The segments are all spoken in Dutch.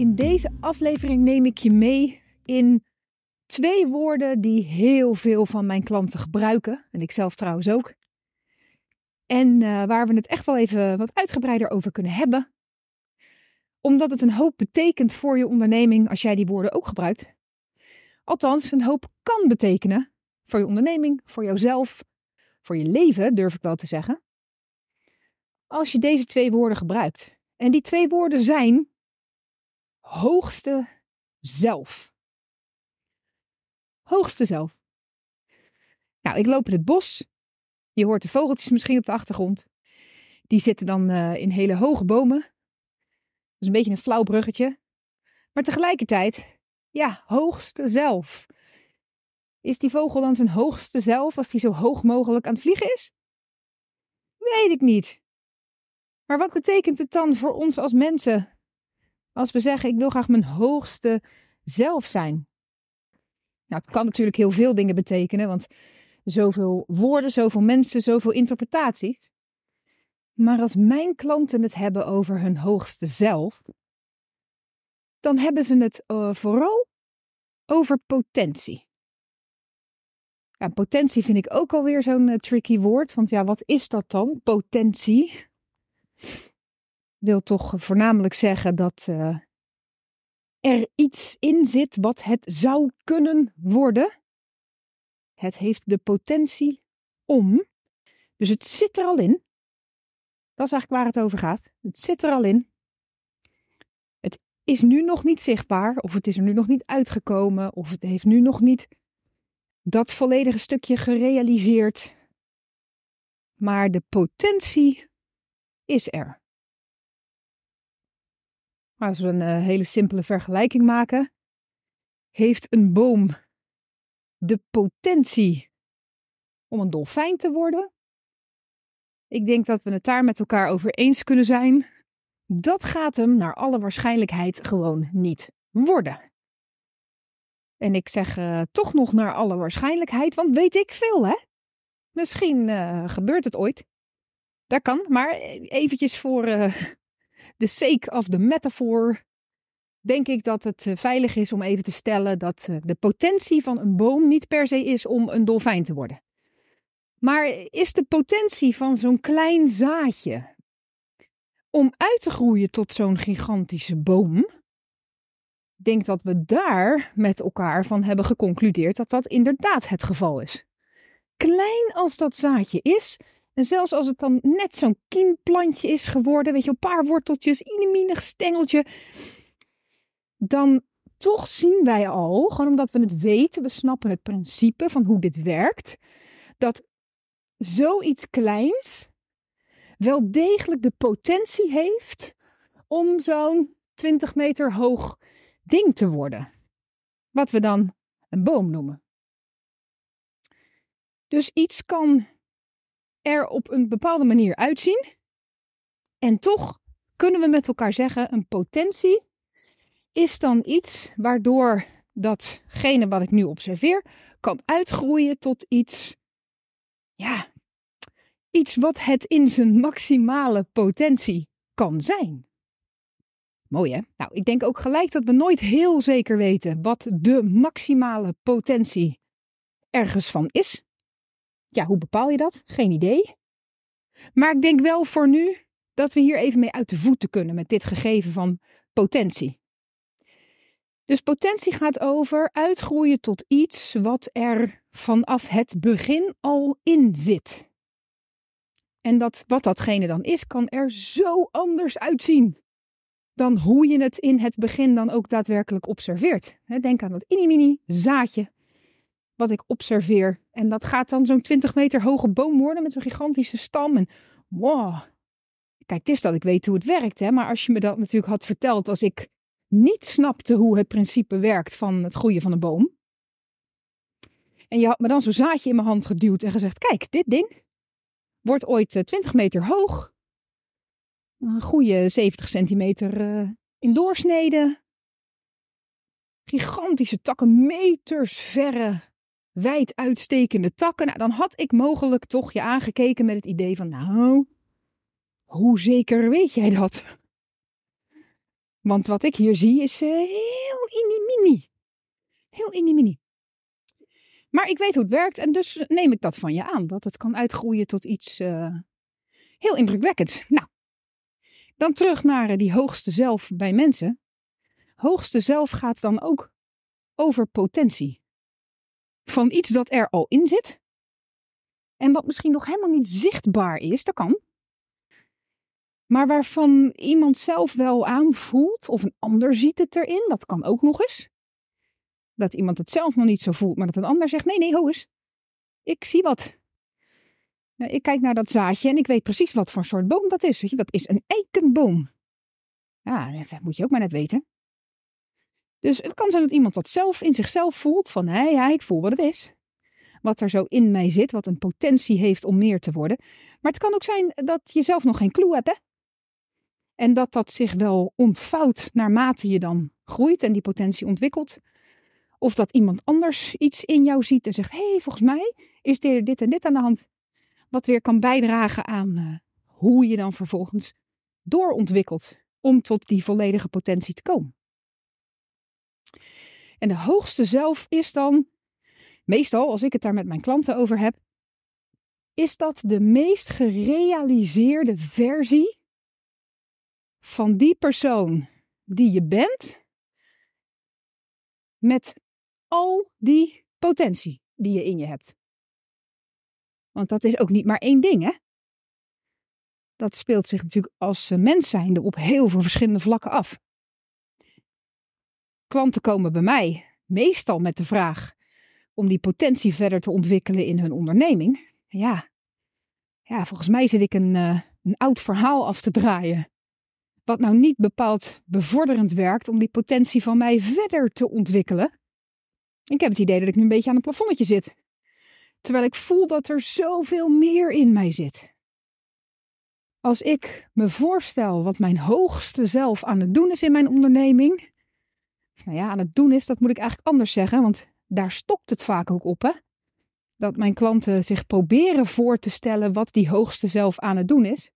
In deze aflevering neem ik je mee in twee woorden die heel veel van mijn klanten gebruiken. En ik zelf trouwens ook. En uh, waar we het echt wel even wat uitgebreider over kunnen hebben. Omdat het een hoop betekent voor je onderneming als jij die woorden ook gebruikt. Althans, een hoop kan betekenen voor je onderneming, voor jouzelf, voor je leven, durf ik wel te zeggen. Als je deze twee woorden gebruikt. En die twee woorden zijn hoogste zelf. Hoogste zelf. Nou, ik loop in het bos. Je hoort de vogeltjes misschien op de achtergrond. Die zitten dan uh, in hele hoge bomen. Dat is een beetje een flauw bruggetje. Maar tegelijkertijd, ja, hoogste zelf. Is die vogel dan zijn hoogste zelf als hij zo hoog mogelijk aan het vliegen is? Weet ik niet. Maar wat betekent het dan voor ons als mensen als we zeggen, ik wil graag mijn hoogste zelf zijn. Nou, het kan natuurlijk heel veel dingen betekenen, want zoveel woorden, zoveel mensen, zoveel interpretaties. Maar als mijn klanten het hebben over hun hoogste zelf, dan hebben ze het uh, vooral over potentie. Potentie vind ik ook alweer zo'n uh, tricky woord, want ja, wat is dat dan? Potentie wil toch voornamelijk zeggen dat uh, er iets in zit wat het zou kunnen worden. Het heeft de potentie om. Dus het zit er al in. Dat is eigenlijk waar het over gaat. Het zit er al in. Het is nu nog niet zichtbaar, of het is er nu nog niet uitgekomen, of het heeft nu nog niet dat volledige stukje gerealiseerd. Maar de potentie is er. Als we een uh, hele simpele vergelijking maken, heeft een boom de potentie om een dolfijn te worden? Ik denk dat we het daar met elkaar over eens kunnen zijn. Dat gaat hem naar alle waarschijnlijkheid gewoon niet worden. En ik zeg uh, toch nog naar alle waarschijnlijkheid, want weet ik veel, hè? Misschien uh, gebeurt het ooit. Dat kan, maar eventjes voor, the sake of the metaphor, denk ik dat het eh, veilig is om even te stellen dat eh, de potentie van een boom niet per se is om een dolfijn te worden. Maar is de potentie van zo'n klein zaadje om uit te groeien tot zo'n gigantische boom? Denk dat we daar met elkaar van hebben geconcludeerd dat dat inderdaad het geval is. Klein als dat zaadje is, en zelfs als het dan net zo'n kiemplantje is geworden, weet je, een paar worteltjes, een minig stengeltje, dan toch zien wij al, gewoon omdat we het weten, we snappen het principe van hoe dit werkt, dat zoiets kleins wel degelijk de potentie heeft om zo'n 20 meter hoog ding te worden. Wat we dan een boom noemen. Dus iets kan er op een bepaalde manier uitzien. En toch kunnen we met elkaar zeggen: een potentie is dan iets waardoor datgene wat ik nu observeer kan uitgroeien tot iets, ja, iets wat het in zijn maximale potentie kan zijn. Mooi hè? Nou, ik denk ook gelijk dat we nooit heel zeker weten wat de maximale potentie ergens van is. Ja, hoe bepaal je dat? Geen idee. Maar ik denk wel voor nu dat we hier even mee uit de voeten kunnen met dit gegeven van potentie. Dus potentie gaat over uitgroeien tot iets wat er vanaf het begin al in zit. En dat, wat datgene dan is, kan er zo anders uitzien dan hoe je het in het begin dan ook daadwerkelijk observeert. Denk aan dat mini zaadje wat ik observeer. En dat gaat dan zo'n 20 meter hoge boom worden met zo'n gigantische stam. En wow. Kijk, het is dat ik weet hoe het werkt, hè. Maar als je me dat natuurlijk had verteld als ik niet snapte hoe het principe werkt van het groeien van een boom. En je had me dan zo'n zaadje in mijn hand geduwd en gezegd: Kijk, dit ding wordt ooit 20 eh, meter hoog. Een goede 70 centimeter uh, in doorsnede. Gigantische takken, meters verre wijd uitstekende takken. Nou, dan had ik mogelijk toch je aangekeken met het idee van, nou, hoe zeker weet jij dat? Want wat ik hier zie is uh, heel mini-mini. Heel mini-mini. Maar ik weet hoe het werkt en dus neem ik dat van je aan. Dat het kan uitgroeien tot iets uh, heel indrukwekkends. Nou, dan terug naar uh, die hoogste zelf bij mensen. Hoogste zelf gaat dan ook over potentie. Van iets dat er al in zit. En wat misschien nog helemaal niet zichtbaar is, dat kan. Maar waarvan iemand zelf wel aanvoelt, of een ander ziet het erin, dat kan ook nog eens. Dat iemand het zelf nog niet zo voelt, maar dat een ander zegt: nee, nee, ho eens. Ik zie wat. Ik kijk naar dat zaadje en ik weet precies wat voor soort boom dat is. Weet je, dat is een eikenboom. Ja, dat moet je ook maar net weten. Dus het kan zijn dat iemand dat zelf in zichzelf voelt: van hé, ja, ik voel wat het is. Wat er zo in mij zit, wat een potentie heeft om meer te worden. Maar het kan ook zijn dat je zelf nog geen clue hebt, hè? En dat dat zich wel ontvouwt naarmate je dan groeit en die potentie ontwikkelt. Of dat iemand anders iets in jou ziet en zegt: hé, hey, volgens mij is er dit en dit aan de hand. Wat weer kan bijdragen aan uh, hoe je dan vervolgens doorontwikkelt om tot die volledige potentie te komen. En de hoogste zelf is dan, meestal als ik het daar met mijn klanten over heb, is dat de meest gerealiseerde versie van die persoon die je bent, met al die potentie die je in je hebt. Want dat is ook niet maar één ding, hè? Dat speelt zich natuurlijk als mens zijnde op heel veel verschillende vlakken af. Klanten komen bij mij meestal met de vraag om die potentie verder te ontwikkelen in hun onderneming. Ja, ja volgens mij zit ik een, uh, een oud verhaal af te draaien. Wat nou niet bepaald bevorderend werkt om die potentie van mij verder te ontwikkelen. Ik heb het idee dat ik nu een beetje aan een plafonnetje zit. Terwijl ik voel dat er zoveel meer in mij zit. Als ik me voorstel wat mijn hoogste zelf aan het doen is in mijn onderneming. Nou ja, aan het doen is, dat moet ik eigenlijk anders zeggen, want daar stokt het vaak ook op. Hè? Dat mijn klanten zich proberen voor te stellen wat die hoogste zelf aan het doen is.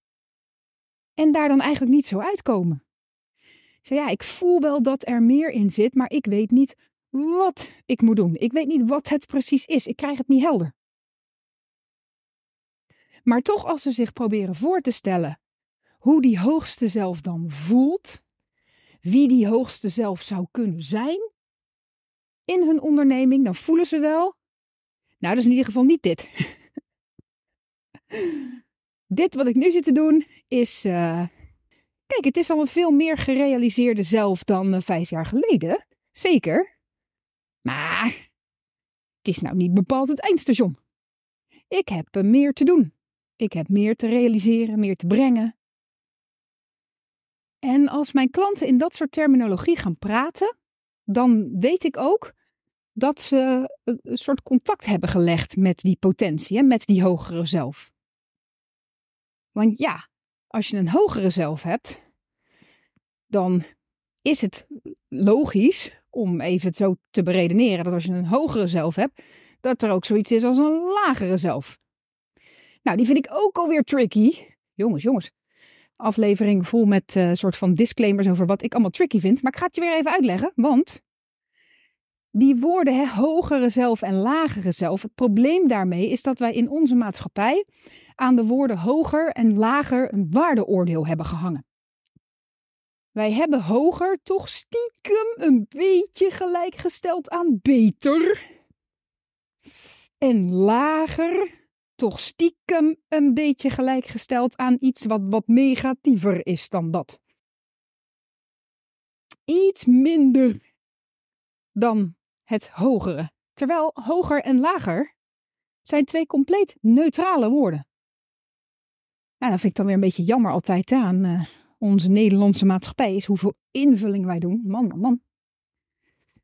En daar dan eigenlijk niet zo uitkomen. Zeg ja, ik voel wel dat er meer in zit, maar ik weet niet wat ik moet doen. Ik weet niet wat het precies is. Ik krijg het niet helder. Maar toch, als ze zich proberen voor te stellen hoe die hoogste zelf dan voelt, wie die hoogste zelf zou kunnen zijn in hun onderneming, dan voelen ze wel. Nou, dat is in ieder geval niet dit. dit wat ik nu zit te doen is. Uh, kijk, het is al een veel meer gerealiseerde zelf dan uh, vijf jaar geleden. Zeker. Maar het is nou niet bepaald het eindstation. Ik heb meer te doen. Ik heb meer te realiseren, meer te brengen. En als mijn klanten in dat soort terminologie gaan praten, dan weet ik ook dat ze een soort contact hebben gelegd met die potentie, met die hogere zelf. Want ja, als je een hogere zelf hebt, dan is het logisch om even zo te beredeneren, dat als je een hogere zelf hebt, dat er ook zoiets is als een lagere zelf. Nou, die vind ik ook alweer tricky. Jongens, jongens. Aflevering vol met uh, soort van disclaimers over wat ik allemaal tricky vind. Maar ik ga het je weer even uitleggen, want die woorden, hè, hogere zelf en lagere zelf, het probleem daarmee is dat wij in onze maatschappij aan de woorden hoger en lager een waardeoordeel hebben gehangen. Wij hebben hoger toch stiekem een beetje gelijkgesteld aan beter. En lager toch stiekem een beetje gelijkgesteld aan iets wat wat negatiever is dan dat. Iets minder dan het hogere. Terwijl hoger en lager zijn twee compleet neutrale woorden. Ja, dat vind ik dan weer een beetje jammer altijd aan uh, onze Nederlandse maatschappij is hoeveel invulling wij doen. Man, man, man.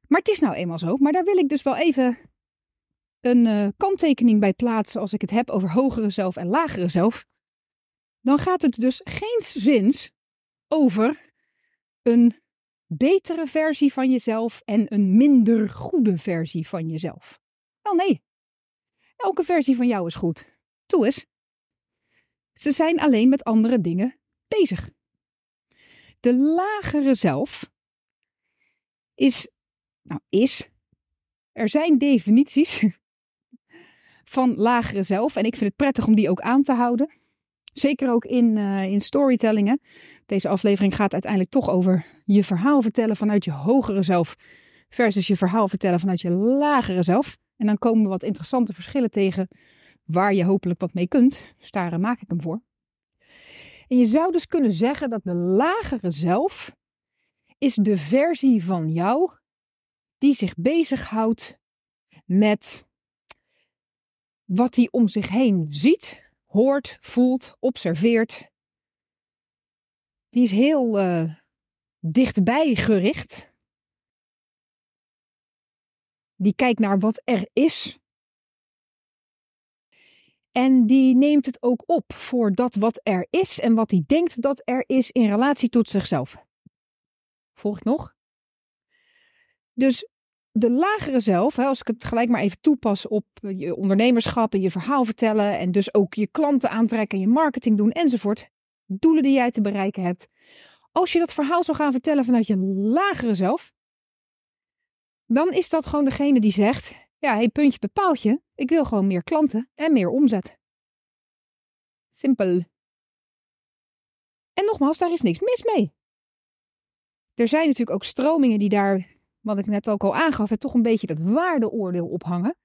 Maar het is nou eenmaal zo. Maar daar wil ik dus wel even een uh, kanttekening bij plaatsen als ik het heb over hogere zelf en lagere zelf. Dan gaat het dus geen zins over een betere versie van jezelf en een minder goede versie van jezelf. Wel nee, elke versie van jou is goed. Toe eens. Ze zijn alleen met andere dingen bezig. De lagere zelf is, nou is, er zijn definities van lagere zelf en ik vind het prettig om die ook aan te houden. Zeker ook in, uh, in storytellingen. Deze aflevering gaat uiteindelijk toch over je verhaal vertellen vanuit je hogere zelf versus je verhaal vertellen vanuit je lagere zelf. En dan komen we wat interessante verschillen tegen waar je hopelijk wat mee kunt. Dus daar eh, maak ik hem voor. En je zou dus kunnen zeggen dat de lagere zelf is de versie van jou die zich bezighoudt met wat hij om zich heen ziet, hoort, voelt, observeert. Die is heel uh, dichtbij gericht. Die kijkt naar wat er is. En die neemt het ook op voor dat wat er is en wat hij denkt dat er is in relatie tot zichzelf. Volg ik nog? Dus de lagere zelf, als ik het gelijk maar even toepas op je ondernemerschap en je verhaal vertellen en dus ook je klanten aantrekken, je marketing doen enzovoort, doelen die jij te bereiken hebt. Als je dat verhaal zou gaan vertellen vanuit je lagere zelf, dan is dat gewoon degene die zegt: Ja, hey, puntje bepaaltje, ik wil gewoon meer klanten en meer omzet. Simpel. En nogmaals, daar is niks mis mee. Er zijn natuurlijk ook stromingen die daar wat ik net ook al aangaf, het toch een beetje dat waardeoordeel ophangen.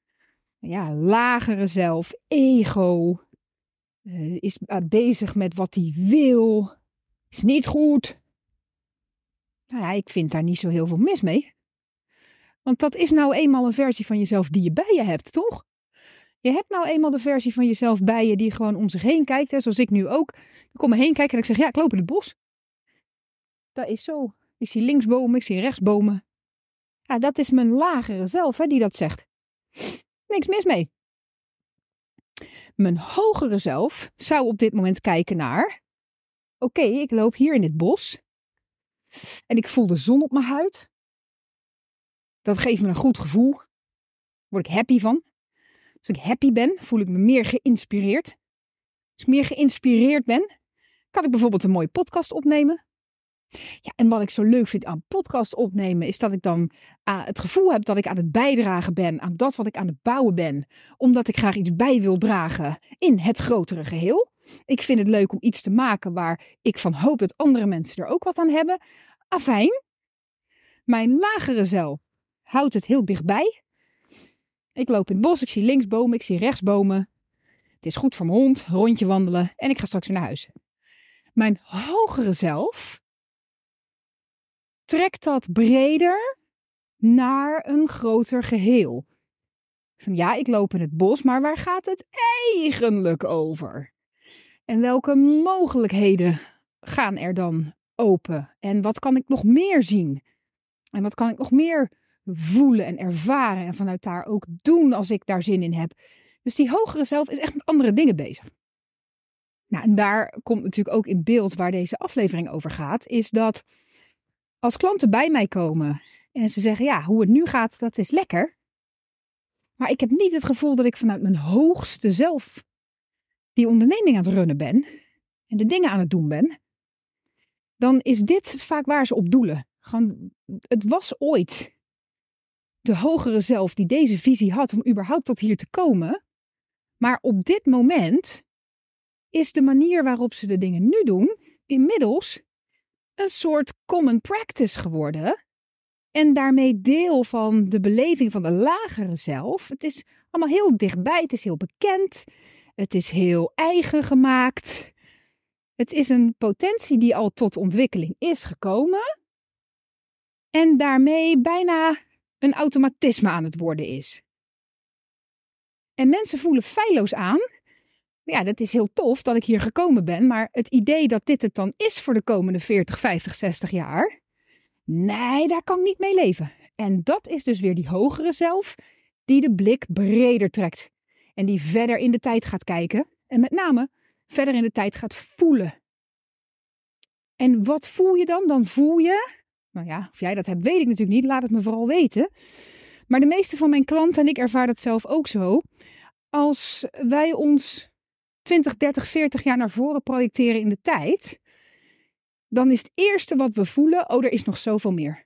Ja, lagere zelf, ego, uh, is bezig met wat hij wil, is niet goed. Nou ja, ik vind daar niet zo heel veel mis mee. Want dat is nou eenmaal een versie van jezelf die je bij je hebt, toch? Je hebt nou eenmaal de versie van jezelf bij je die gewoon om zich heen kijkt. Hè, zoals ik nu ook. Ik kom me heen kijken en ik zeg, ja, ik loop in het bos. Dat is zo. Ik zie linksbomen, ik zie rechtsbomen. Ja, dat is mijn lagere zelf hè, die dat zegt. Niks mis mee. Mijn hogere zelf zou op dit moment kijken naar: oké, ik loop hier in het bos en ik voel de zon op mijn huid. Dat geeft me een goed gevoel. Word ik happy van. Als ik happy ben, voel ik me meer geïnspireerd. Als ik meer geïnspireerd ben, kan ik bijvoorbeeld een mooie podcast opnemen. Ja, en wat ik zo leuk vind aan podcast opnemen, is dat ik dan uh, het gevoel heb dat ik aan het bijdragen ben aan dat wat ik aan het bouwen ben. Omdat ik graag iets bij wil dragen in het grotere geheel. Ik vind het leuk om iets te maken waar ik van hoop dat andere mensen er ook wat aan hebben. Afijn, mijn lagere zelf houdt het heel dichtbij. Ik loop in het bos, ik zie links bomen, ik zie rechts bomen. Het is goed voor mijn hond, rondje wandelen en ik ga straks naar huis. Mijn hogere zelf trekt dat breder naar een groter geheel. Van ja, ik loop in het bos, maar waar gaat het eigenlijk over? En welke mogelijkheden gaan er dan open? En wat kan ik nog meer zien? En wat kan ik nog meer voelen en ervaren en vanuit daar ook doen als ik daar zin in heb? Dus die hogere zelf is echt met andere dingen bezig. Nou, en daar komt natuurlijk ook in beeld waar deze aflevering over gaat, is dat als klanten bij mij komen en ze zeggen, ja, hoe het nu gaat, dat is lekker. Maar ik heb niet het gevoel dat ik vanuit mijn hoogste zelf die onderneming aan het runnen ben en de dingen aan het doen ben. Dan is dit vaak waar ze op doelen. Gewoon, het was ooit de hogere zelf die deze visie had om überhaupt tot hier te komen. Maar op dit moment is de manier waarop ze de dingen nu doen inmiddels een soort common practice geworden. En daarmee deel van de beleving van de lagere zelf. Het is allemaal heel dichtbij, het is heel bekend, het is heel eigen gemaakt. Het is een potentie die al tot ontwikkeling is gekomen. En daarmee bijna een automatisme aan het worden is. En mensen voelen feilloos aan ja, dat is heel tof dat ik hier gekomen ben. Maar het idee dat dit het dan is voor de komende 40, 50, 60 jaar. Nee, daar kan ik niet mee leven. En dat is dus weer die hogere zelf die de blik breder trekt. En die verder in de tijd gaat kijken. En met name verder in de tijd gaat voelen. En wat voel je dan? Dan voel je. Nou ja, of jij dat hebt, weet ik natuurlijk niet. Laat het me vooral weten. Maar de meeste van mijn klanten, en ik ervaar dat zelf ook zo. Als wij ons 20, 30, 40 jaar naar voren projecteren in de tijd, dan is het eerste wat we voelen: oh, er is nog zoveel meer.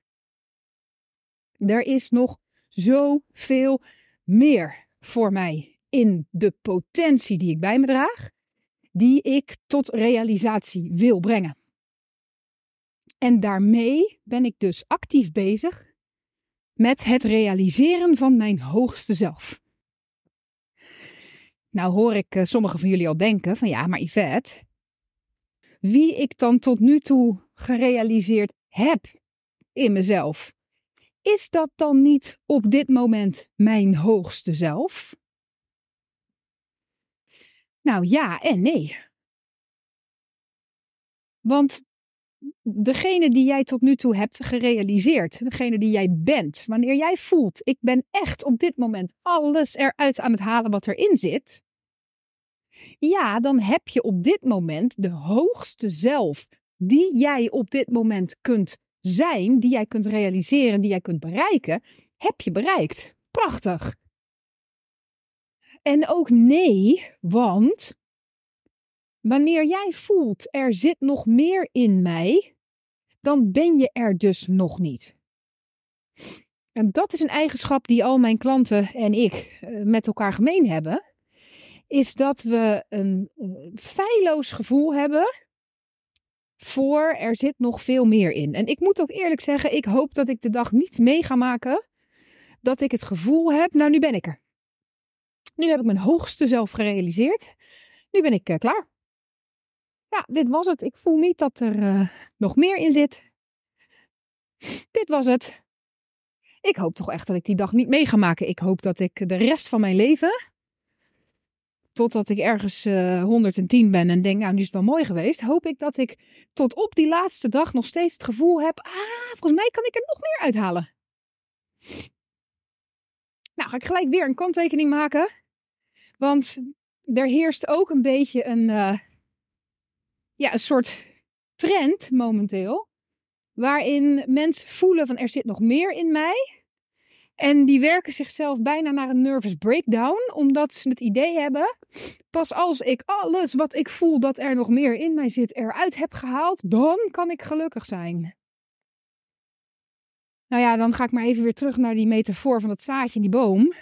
Er is nog zoveel meer voor mij in de potentie die ik bij me draag, die ik tot realisatie wil brengen. En daarmee ben ik dus actief bezig met het realiseren van mijn hoogste zelf. Nou hoor ik uh, sommigen van jullie al denken van ja, maar Yvette, wie ik dan tot nu toe gerealiseerd heb in mezelf, is dat dan niet op dit moment mijn hoogste zelf? Nou ja en nee. Want degene die jij tot nu toe hebt gerealiseerd, degene die jij bent, wanneer jij voelt, ik ben echt op dit moment alles eruit aan het halen wat erin zit, ja, dan heb je op dit moment de hoogste zelf die jij op dit moment kunt zijn, die jij kunt realiseren, die jij kunt bereiken, heb je bereikt. Prachtig. En ook nee, want wanneer jij voelt er zit nog meer in mij, dan ben je er dus nog niet. En dat is een eigenschap die al mijn klanten en ik eh, met elkaar gemeen hebben. Is dat we een feilloos gevoel hebben voor er zit nog veel meer in. En ik moet ook eerlijk zeggen, ik hoop dat ik de dag niet mee ga maken dat ik het gevoel heb, nou nu ben ik er. Nu heb ik mijn hoogste zelf gerealiseerd. Nu ben ik uh, klaar. Ja, dit was het. Ik voel niet dat er uh, nog meer in zit. Dit was het. Ik hoop toch echt dat ik die dag niet mee ga maken. Ik hoop dat ik de rest van mijn leven, totdat ik ergens uh, eh, 110 ben en denk, nou nu is het wel mooi geweest, hoop ik dat ik tot op die laatste dag nog steeds het gevoel heb, ah, volgens mij kan ik er nog meer uithalen. Nou, ga ik gelijk weer een kanttekening maken. Want er heerst ook een beetje een, uh, ja, een soort trend momenteel. Waarin mensen voelen van er zit nog meer in mij. En die werken zichzelf bijna naar een nervous breakdown. Omdat ze het idee hebben. Pas als ik alles wat ik voel dat er nog meer in mij zit eruit heb gehaald. Dan kan ik gelukkig zijn. Nou ja, dan ga ik maar even weer terug naar die metafoor van dat zaadje in die boom.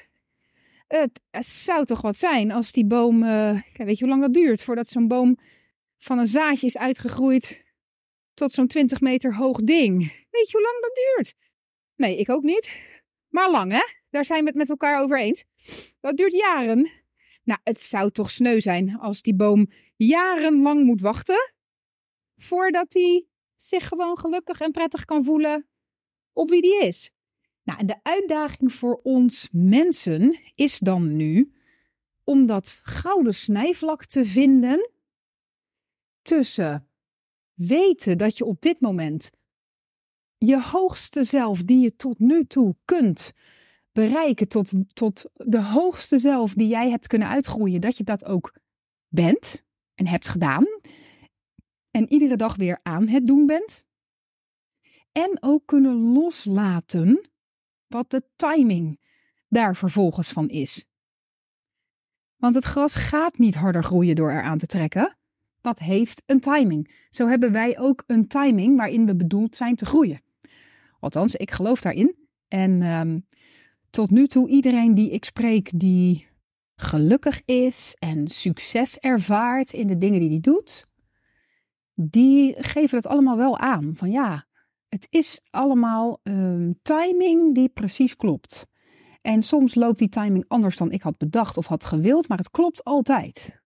Het, zou toch wat zijn als die boom. Uh, weet je hoe lang dat duurt voordat zo'n boom van een zaadje is uitgegroeid tot zo'n 20 meter hoog ding? Weet je hoe lang dat duurt? Nee, ik ook niet. Maar lang, hè? Daar zijn we het met elkaar over eens. Dat duurt jaren. Nou, het zou toch sneu zijn als die boom jarenlang moet wachten voordat hij zich gewoon gelukkig en prettig kan voelen op wie die is. Nou, en de uitdaging voor ons mensen is dan nu om dat gouden snijvlak te vinden tussen weten dat je op dit moment je hoogste zelf die je tot nu toe kunt bereiken, tot, tot de hoogste zelf die jij hebt kunnen uitgroeien, dat je dat ook bent en hebt gedaan. En iedere dag weer aan het doen bent. En ook kunnen loslaten wat de timing daar vervolgens van is. Want het gras gaat niet harder groeien door eraan te trekken. Dat heeft een timing. Zo hebben wij ook een timing waarin we bedoeld zijn te groeien. Althans, ik geloof daarin. En um, tot nu toe, iedereen die ik spreek die gelukkig is en succes ervaart in de dingen die hij doet, die geven het allemaal wel aan. Van ja, het is allemaal um, timing die precies klopt. En soms loopt die timing anders dan ik had bedacht of had gewild, maar het klopt altijd.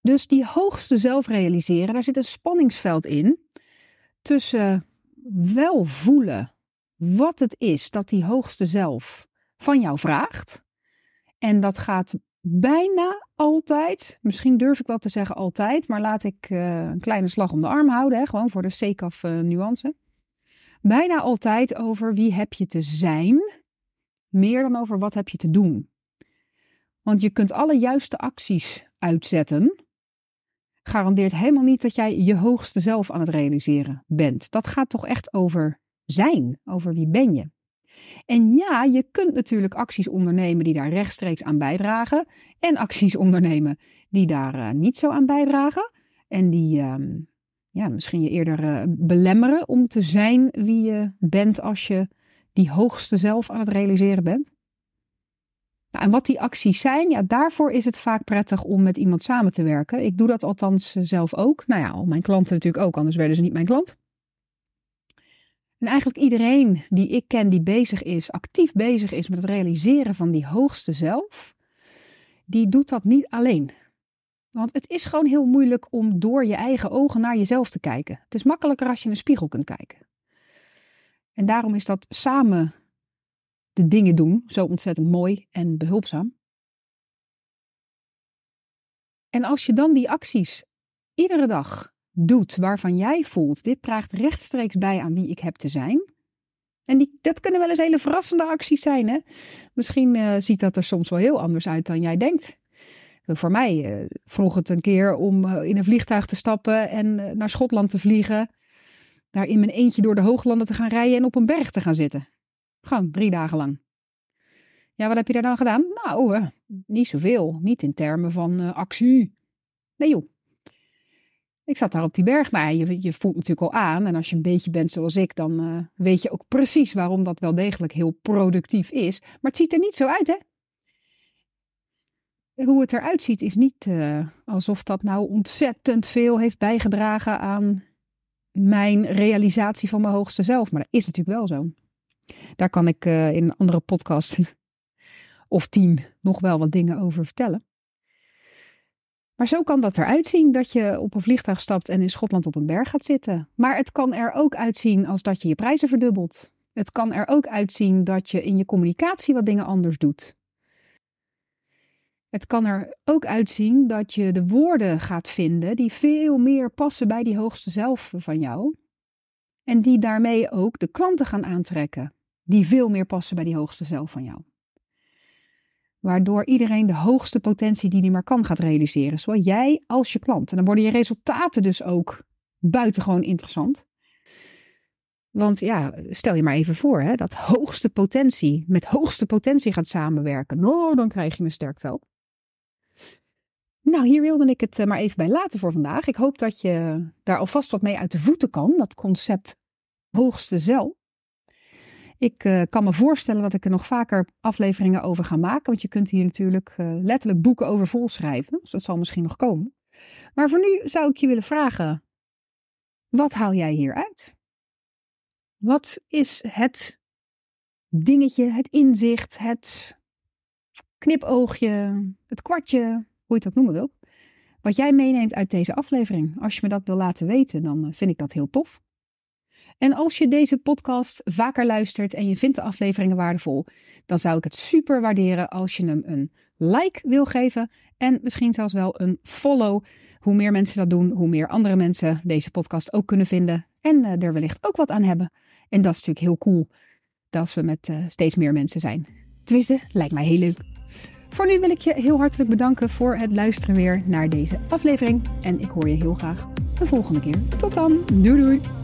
Dus die hoogste zelf realiseren, daar zit een spanningsveld in tussen wel voelen wat het is dat die hoogste zelf van jou vraagt. En dat gaat bijna altijd, misschien durf ik wel te zeggen altijd, maar laat ik uh, een kleine slag om de arm houden, hè, gewoon voor de of uh, nuance. Bijna altijd over wie heb je te zijn, meer dan over wat heb je te doen. Want je kunt alle juiste acties uitzetten, garandeert helemaal niet dat jij je hoogste zelf aan het realiseren bent. Dat gaat toch echt over zijn, over wie ben je. En ja, je kunt natuurlijk acties ondernemen die daar rechtstreeks aan bijdragen. En acties ondernemen die daar uh, niet zo aan bijdragen. En die, um, ja, misschien je eerder uh, belemmeren om te zijn wie je bent als je die hoogste zelf aan het realiseren bent. Nou, en wat die acties zijn, ja, daarvoor is het vaak prettig om met iemand samen te werken. Ik doe dat althans zelf ook. Nou ja, al mijn klanten natuurlijk ook, anders werden ze niet mijn klant. En eigenlijk iedereen die ik ken die bezig is, actief bezig is met het realiseren van die hoogste zelf, die doet dat niet alleen. Want het is gewoon heel moeilijk om door je eigen ogen naar jezelf te kijken. Het is makkelijker als je in een spiegel kunt kijken. En daarom is dat samen de dingen doen zo ontzettend mooi en behulpzaam. En als je dan die acties iedere dag doet waarvan jij voelt, dit draagt rechtstreeks bij aan wie ik heb te zijn. En die, dat kunnen wel eens hele verrassende acties zijn. Hè? Misschien uh, ziet dat er soms wel heel anders uit dan jij denkt. Voor mij uh, vroeg het een keer om in een vliegtuig te stappen en naar Schotland te vliegen. Daar in mijn eentje door de hooglanden te gaan rijden en op een berg te gaan zitten. Gewoon drie dagen lang. Ja, wat heb je daar dan gedaan? Nou, niet zoveel. Niet in termen van actie. Nee joh, ik zat daar op die berg. Nou, je, je voelt natuurlijk al aan. En als je een beetje bent zoals ik, dan uh, weet je ook precies waarom dat wel degelijk heel productief is. Maar het ziet er niet zo uit, hè? Hoe het eruit ziet is niet uh, alsof dat nou ontzettend veel heeft bijgedragen aan mijn realisatie van mijn hoogste zelf. Maar dat is natuurlijk wel zo. Daar kan ik uh, in een andere podcast of tien nog wel wat dingen over vertellen. Maar zo kan dat eruit zien dat je op een vliegtuig stapt en in Schotland op een berg gaat zitten. Maar het kan er ook uitzien als dat je je prijzen verdubbelt. Het kan er ook uitzien dat je in je communicatie wat dingen anders doet. Het kan er ook uitzien dat je de woorden gaat vinden die veel meer passen bij die hoogste zelf van jou. En die daarmee ook de klanten gaan aantrekken, die veel meer passen bij die hoogste zelf van jou. Waardoor iedereen de hoogste potentie die hij maar kan gaat realiseren. Zowel jij als je klant. En dan worden je resultaten dus ook buitengewoon interessant. Want ja, stel je maar even voor hè, dat hoogste potentie met hoogste potentie gaat samenwerken. Nou, dan krijg je een sterk vel. Nou, hier wilde ik het eh, maar even bij laten voor vandaag. Ik hoop dat je daar alvast wat mee uit de voeten kan. Dat concept hoogste zelf. Ik uh, kan me voorstellen dat ik er nog vaker afleveringen over ga maken. Want je kunt hier natuurlijk uh, letterlijk boeken over volschrijven. Dus dat zal misschien nog komen. Maar voor nu zou ik je willen vragen: wat haal jij hieruit? Wat is het dingetje, het inzicht, het knipoogje, het kwartje, hoe je het ook noemen wil? Wat jij meeneemt uit deze aflevering. Als je me dat wil laten weten, dan eh, vind ik dat heel tof. En als je deze podcast vaker luistert en je vindt de afleveringen waardevol, dan zou ik het super waarderen als je hem een like wil geven en misschien zelfs wel een follow. Hoe meer mensen dat doen, hoe meer andere mensen deze podcast ook kunnen vinden en uh, er wellicht ook wat aan hebben. En dat is natuurlijk heel cool als we met uh, steeds meer mensen zijn. Tenminste, lijkt mij heel leuk. Voor nu wil ik je heel hartelijk bedanken voor het luisteren weer naar deze aflevering. En ik hoor je heel graag de volgende keer. Tot dan. Doei doei.